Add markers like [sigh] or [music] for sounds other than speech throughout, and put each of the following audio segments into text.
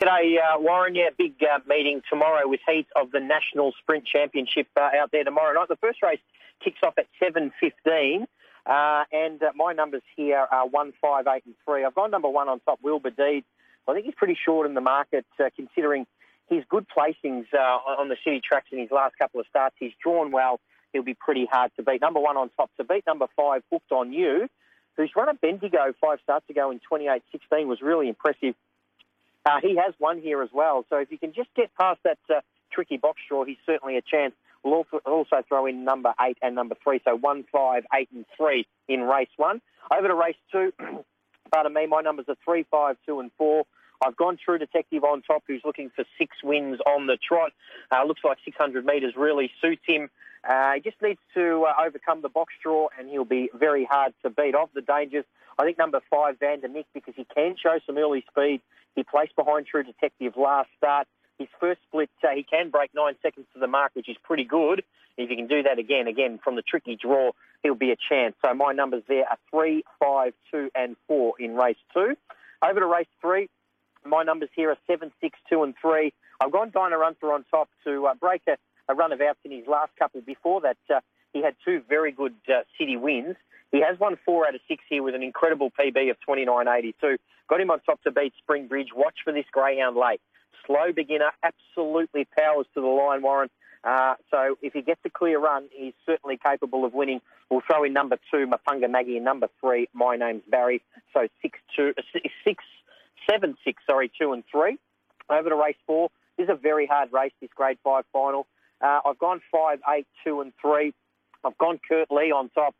G'day, uh, Warren. Yeah, big uh, meeting tomorrow with heat of the National Sprint Championship uh, out there tomorrow night. The first race kicks off at 7.15. Uh, and uh, my numbers here are 1, 5, 8 and 3. I've gone number one on top, Wilbur Deed. I think he's pretty short in the market uh, considering his good placings on the city tracks in his last couple of starts. He's drawn well. He'll be pretty hard to beat. Number one on top to beat. Number five, Hooked on You, who's run a Bendigo five starts ago in 28.16, was really impressive uh, he has won here as well. So if you can just get past that uh, tricky box draw, he's certainly a chance. We'll also throw in number eight and number three. So one, five, eight, and three in race one. Over to race two. [clears throat] Pardon me, my numbers are three, five, two, and four. I've gone through Detective on top, who's looking for six wins on the trot. Uh, looks like 600 metres really suits him. Uh, he just needs to uh, overcome the box draw, and he'll be very hard to beat. Of the dangers, I think number five, Van der Nick, because he can show some early speed. He placed behind True Detective last start. His first split, uh, he can break nine seconds to the mark, which is pretty good. If he can do that again, again from the tricky draw, he'll be a chance. So my numbers there are three, five, two, and four in race two. Over to race three, my numbers here are seven, six, two, and three. I've gone Dyna Runter on top to uh, break a, a, run of outs in his last couple. Before that, uh, he had two very good uh, city wins. He has won four out of six here with an incredible PB of 29.82. Got him on top to beat Spring Bridge. Watch for this greyhound late. Slow beginner, absolutely powers to the line, Warren. Uh, so if he gets a clear run, he's certainly capable of winning. We'll throw in number two, Mapunga Maggie, and number three, my name's Barry. So six, two, uh, six, seven, six, sorry, two and three. Over to race four. This is a very hard race, this grade five final. Uh, I've gone five, eight, two and three. I've gone Kurt Lee on top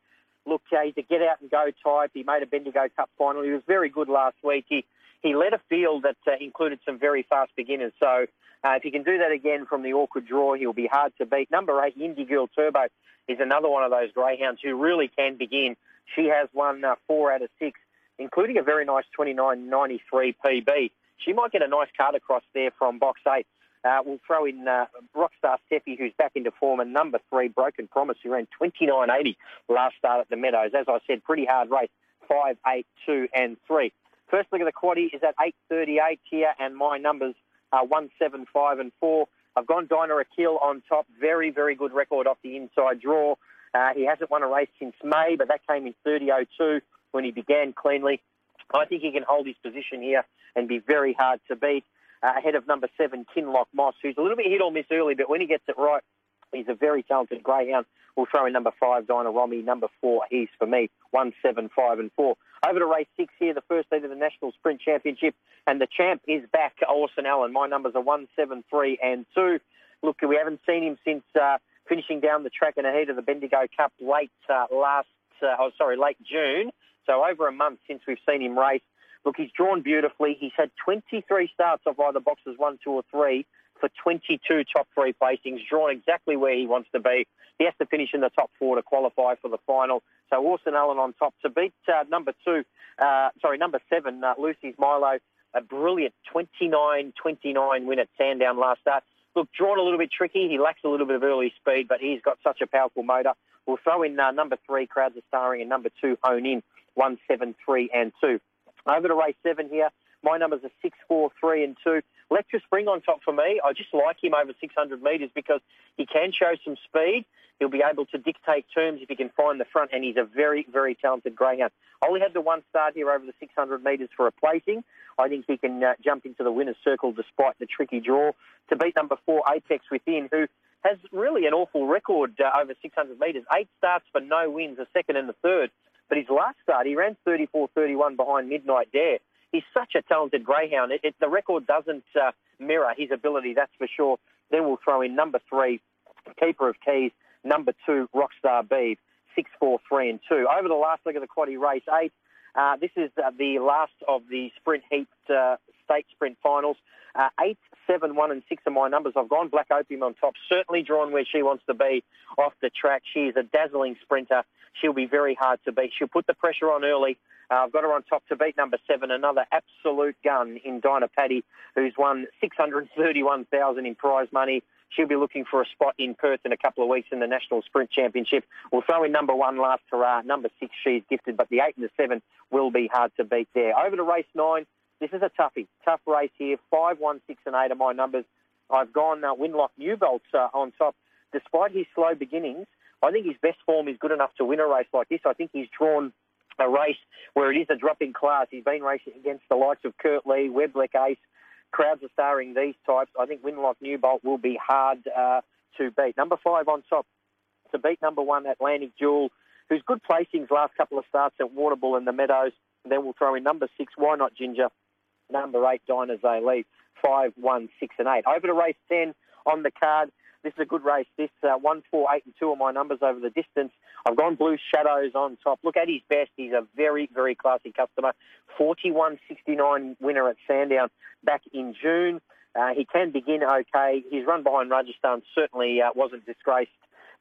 look, uh, he's a get out and go type. He made a Bendigo Cup final. He was very good last week. He he led a field that uh, included some very fast beginners. So uh, if he can do that again from the awkward draw, he'll be hard to beat. Number eight, Indy Girl Turbo, is another one of those greyhounds who really can begin. She has won uh, four out of six, including a very nice 29.93 PB. She might get a nice card across there from box eight. Uh, we'll throw in uh, Rockstar Steffi, who's back into form, and number three, Broken Promise, who ran 29.80 last start at the Meadows. As I said, pretty hard race, five, eight, two, and three. First look at the quaddy is at 8.38 here, and my numbers are 1, 7, 5, and 4. I've gone Dyna Akil on top. Very, very good record off the inside draw. Uh, he hasn't won a race since May, but that came in 30.02 when he began cleanly. I think he can hold his position here and be very hard to beat uh, ahead of number seven, Kinlock Moss, who's a little bit hit or miss early, but when he gets it right, he's a very talented greyhound. We'll throw in number five, Dyna Romy. Number four, he's for me, one, seven, five, and four. Over to race six here, the first lead of the National Sprint Championship, and the champ is back, Orson Allen. My numbers are one, seven, three, and two. Look, we haven't seen him since uh, finishing down the track in the heat of the Bendigo Cup late uh, last, uh, oh sorry, late June. So over a month since we've seen him race. Look, he's drawn beautifully. He's had 23 starts off either boxes one, two, or three for 22 top three placings, drawn exactly where he wants to be. He has to finish in the top four to qualify for the final. So Orson Allen on top to beat uh, number two, uh, sorry, number seven, uh, Lucy's Milo, a brilliant 29-29 win at Sandown last start. Look, drawn a little bit tricky. He lacks a little bit of early speed, but he's got such a powerful motor. We'll throw in uh, number three, Crowds are starring, and number two, Hone In, one, seven, three, and two. Over to race seven here. My numbers are six, four, three, and two. Lecture Spring on top for me. I just like him over 600 metres because he can show some speed. He'll be able to dictate terms if he can find the front, and he's a very, very talented greyhound. Only had the one start here over the 600 metres for a placing. I think he can uh, jump into the winner's circle despite the tricky draw to beat number four, Apex Within, who has really an awful record uh, over 600 metres. Eight starts for no wins, a second and a third. But his last start, he ran 34-31 behind Midnight Dare. He's such a talented greyhound. It, it, the record doesn't uh, mirror his ability, that's for sure. Then we'll throw in number three, Keeper of Keys, number two, Rockstar Beeve, six, four, three, and two. Over the last leg of the quaddy race eight, uh, this is uh, the last of the sprint heat uh, state sprint finals. Uh, eight, seven, one, and six are my numbers. I've gone Black Opium on top, certainly drawn where she wants to be off the track. She is a dazzling sprinter. She'll be very hard to beat. She'll put the pressure on early. Uh, I've got her on top to beat number seven, another absolute gun in Dyna Patty, who's won 631000 in prize money. She'll be looking for a spot in Perth in a couple of weeks in the National Sprint Championship. We'll throw in number one, Last Hurrah. Number six, she's gifted, but the eight and the seven will be hard to beat there. Over to race nine. This is a toughie, tough race here. Five, one, six, and eight are my numbers. I've gone uh, Winlock Newbolt uh, on top. Despite his slow beginnings, I think his best form is good enough to win a race like this. I think he's drawn a race where it is a drop in class. He's been racing against the likes of Kurt Lee, Weblek Ace. Crowds are starring these types. I think Winlock Newbolt will be hard uh, to beat. Number five on top to beat number one Atlantic Jewel, who's good placings last couple of starts at Warrnambool and the Meadows. And then we'll throw in number six, Why Not Ginger, number eight, Diners They Leave, five, one, six, and eight. Over to race 10 on the card. This is a good race. This uh, one, four, eight, and two are my numbers over the distance. I've gone Blue Shadows on top. Look at his best. He's a very, very classy customer. 41.69 winner at Sandown back in June. Uh, he can begin okay. His run behind Rajasthan certainly uh, wasn't disgraced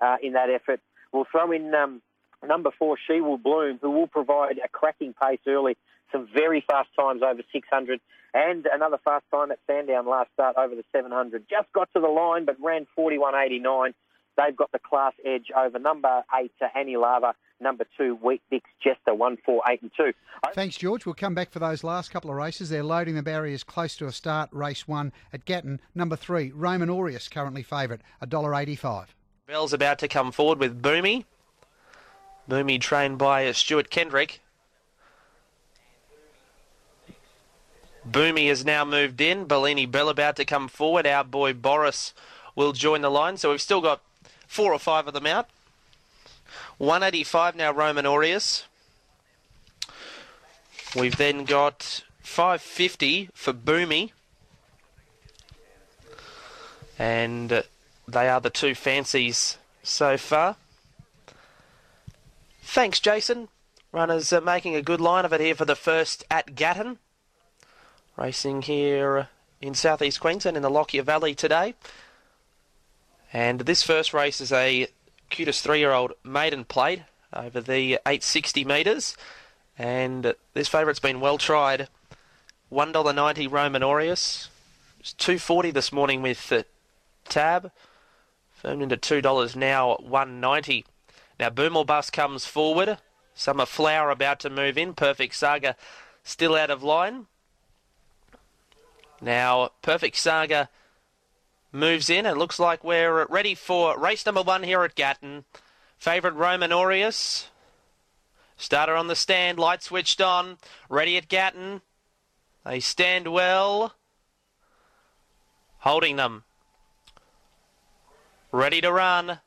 uh, in that effort. We'll throw in um, number four, She Will Bloom, who will provide a cracking pace early. Some very fast times over 600 and another fast time at Sandown last start over the 700. Just got to the line but ran 41.89. They've got the class edge over number eight, Annie Lava, number two, Wheat Bix Jester, one, four, eight, and two. Thanks, George. We'll come back for those last couple of races. They're loading the barriers close to a start. Race one at Gatton. Number three, Roman Aureus, currently favourite, $1.85. Bell's about to come forward with Boomy. Boomy trained by Stuart Kendrick. Boomy has now moved in. Bellini Bell about to come forward. Our boy Boris will join the line. So we've still got four or five of them out. 185 now, Roman Aureus. We've then got 550 for Boomy. And they are the two fancies so far. Thanks, Jason. Runners are making a good line of it here for the first at Gatton. Racing here in southeast Queensland in the Lockyer Valley today. And this first race is a cutest three-year-old maiden plate over the 860 metres. And this favourite's been well tried. $1.90 Roman Aureus. It's 240 this morning with uh, Tab. Firmed into $2 now, 190 Now Boomer Bus comes forward. Summer Flower about to move in. Perfect Saga still out of line. Now, Perfect Saga moves in. It looks like we're ready for race number one here at Gatton. Favourite Roman Aureus. Starter on the stand, light switched on. Ready at Gatton. They stand well. Holding them. Ready to run.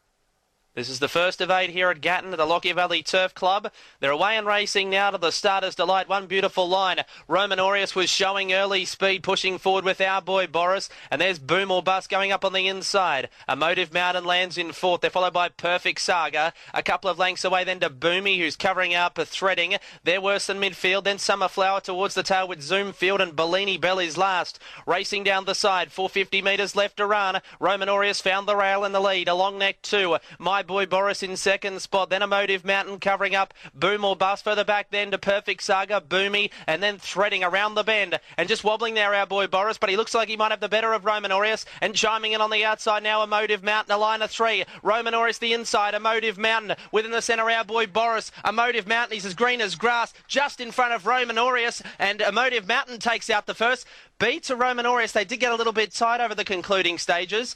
This is the first of eight here at Gatton at the Lockyer Valley Turf Club. They're away and racing now to the starter's delight. One beautiful line. Roman Aureus was showing early speed, pushing forward with our boy Boris. And there's Boom or Bust going up on the inside. Emotive Mountain lands in fourth. They're followed by Perfect Saga. A couple of lengths away then to Boomy, who's covering out for uh, threading. They're worse than midfield. Then Summer Flower towards the tail with Zoomfield and Bellini Bell is last. Racing down the side, 450 metres left to run. Roman Aureus found the rail in the lead. A long neck two. My boy Boris in second spot. Then Emotive Mountain covering up. Boom or bust further back then to Perfect Saga. Boomy and then threading around the bend and just wobbling there our boy Boris. But he looks like he might have the better of Roman Aureus and chiming in on the outside now. Emotive Mountain a line of three. Roman Aureus the inside. Emotive Mountain within the centre our boy Boris. Emotive Mountain he's as green as grass just in front of Roman Aureus and Emotive Mountain takes out the first. Beat to Roman Aureus. They did get a little bit tight over the concluding stages.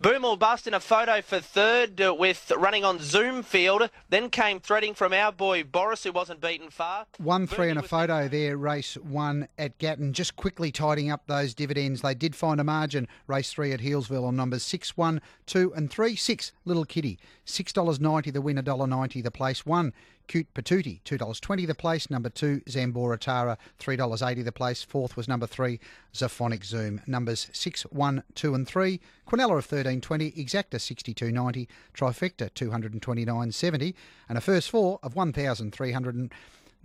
Boom or bust in a photo for third uh, with running on Zoom field. Then came threading from our boy Boris, who wasn't beaten far. One three in a photo there, race one at Gatton. Just quickly tidying up those dividends. They did find a margin. Race three at Healesville on numbers six, one, two, and three. Six, Little Kitty. Six dollars ninety the win, a dollar ninety the place. One, Cute Patootie, $2.20 the place. Number two, Zambora Tara, $3.80 the place. Fourth was number three, Zaphonic Zoom. Numbers six, one, two, and three. Quinella of 13.20, Exacta 62.90, Trifecta 229.70, and a first four of 1,300.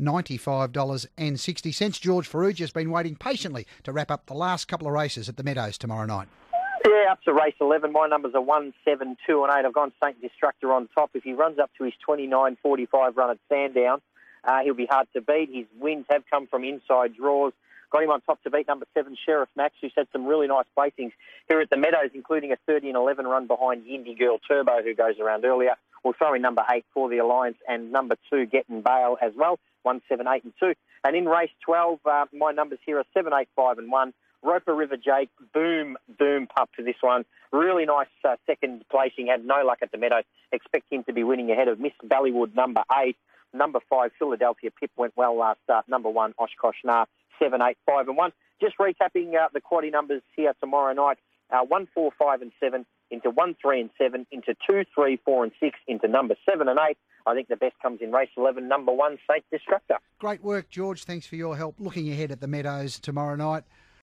$95.60. George Farrugia has been waiting patiently to wrap up the last couple of races at the Meadows tomorrow night. Yeah, up to race 11. My numbers are 1, 7, 2 and 8. I've gone St. Destructor on top. If he runs up to his 29.45 run at Sandown, uh, he'll be hard to beat. His wins have come from inside draws. Got him on top to beat number 7, Sheriff Max, who's had some really nice placings here at the Meadows, including a 30 and 11 run behind Yindy Girl Turbo, who goes around earlier. We'll throw in number 8 for the Alliance and number 2, Getting Bale as well. 1, 7, 8 and 2. And in race 12, uh, my numbers here are 7, 8, 5 and 1. Roper River Jake, boom, boom pup for this one. Really nice uh, second placing. Had no luck at the Meadows. Expect him to be winning ahead of Miss Ballywood, number eight. Number five, Philadelphia Pip went well last start. Number one, Oshkosh Nar, seven, eight, five, and one. Just recapping uh, the quaddy numbers here tomorrow night. Uh, one, four, five, and seven into one, three, and seven into two, three, four, and six into number seven and eight. I think the best comes in race 11, number one, Safe Destructor. Great work, George. Thanks for your help. Looking ahead at the Meadows tomorrow night.